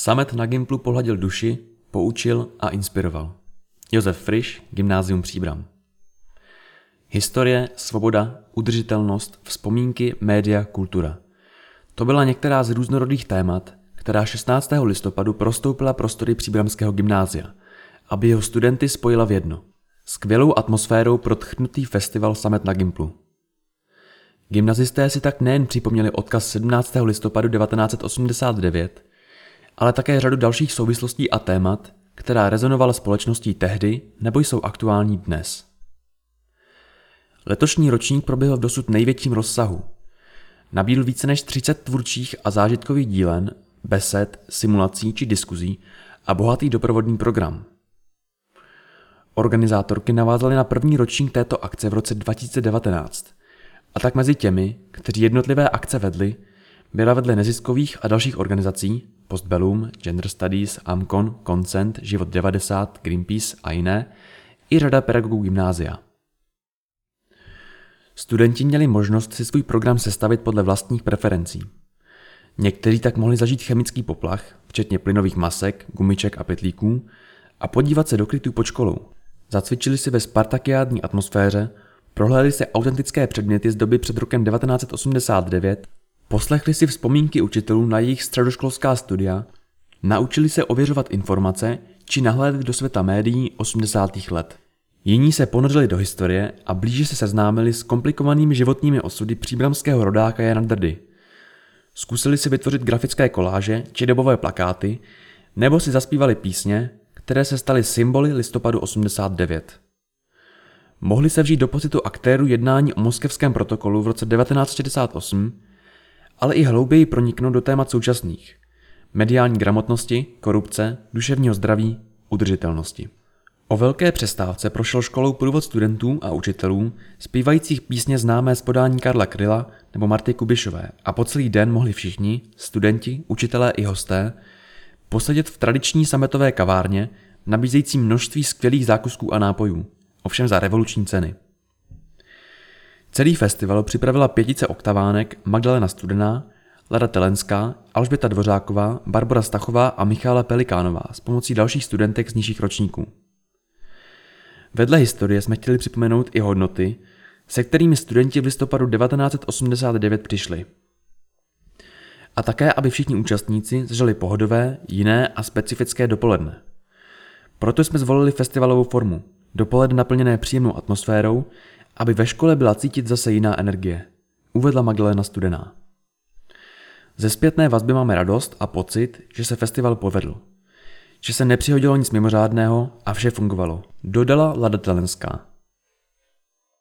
Samet na Gimplu pohladil duši, poučil a inspiroval. Josef Friš, Gymnázium Příbram. Historie, svoboda, udržitelnost, vzpomínky, média, kultura. To byla některá z různorodých témat, která 16. listopadu prostoupila prostory Příbramského gymnázia, aby jeho studenty spojila v jedno. Skvělou atmosférou protchnutý festival Samet na Gimplu. Gymnazisté si tak nejen připomněli odkaz 17. listopadu 1989, ale také řadu dalších souvislostí a témat, která rezonovala společností tehdy nebo jsou aktuální dnes. Letošní ročník proběhl v dosud největším rozsahu. Nabídl více než 30 tvůrčích a zážitkových dílen, besed, simulací či diskuzí a bohatý doprovodný program. Organizátorky navázaly na první ročník této akce v roce 2019 a tak mezi těmi, kteří jednotlivé akce vedli, byla vedle neziskových a dalších organizací Postbellum, Gender Studies, Amcon, Consent, Život 90, Greenpeace a jiné, i řada pedagogů gymnázia. Studenti měli možnost si svůj program sestavit podle vlastních preferencí. Někteří tak mohli zažít chemický poplach, včetně plynových masek, gumiček a pytlíků, a podívat se do krytů pod školou. Zacvičili si ve spartakiádní atmosféře, prohlédli si autentické předměty z doby před rokem 1989 Poslechli si vzpomínky učitelů na jejich středoškolská studia, naučili se ověřovat informace či nahlédli do světa médií 80. let. Jiní se ponořili do historie a blíže se seznámili s komplikovanými životními osudy příbramského rodáka Jana Drdy. Zkusili si vytvořit grafické koláže či dobové plakáty, nebo si zaspívali písně, které se staly symboly listopadu 89. Mohli se vžít do pocitu aktérů jednání o moskevském protokolu v roce 1968 ale i hlouběji proniknout do témat současných. Mediální gramotnosti, korupce, duševního zdraví, udržitelnosti. O velké přestávce prošel školou průvod studentů a učitelů, zpívajících písně známé z podání Karla Kryla nebo Marty Kubišové a po celý den mohli všichni, studenti, učitelé i hosté, posedět v tradiční sametové kavárně, nabízející množství skvělých zákusků a nápojů, ovšem za revoluční ceny. Celý festival připravila pětice oktavánek Magdalena Studená, Lada Telenská, Alžběta Dvořáková, Barbara Stachová a Michála Pelikánová s pomocí dalších studentek z nižších ročníků. Vedle historie jsme chtěli připomenout i hodnoty, se kterými studenti v listopadu 1989 přišli. A také, aby všichni účastníci zažili pohodové, jiné a specifické dopoledne. Proto jsme zvolili festivalovou formu, dopoledne naplněné příjemnou atmosférou, aby ve škole byla cítit zase jiná energie, uvedla Magdalena Studená. Ze zpětné vazby máme radost a pocit, že se festival povedl. Že se nepřihodilo nic mimořádného a vše fungovalo, dodala Lada Telenská.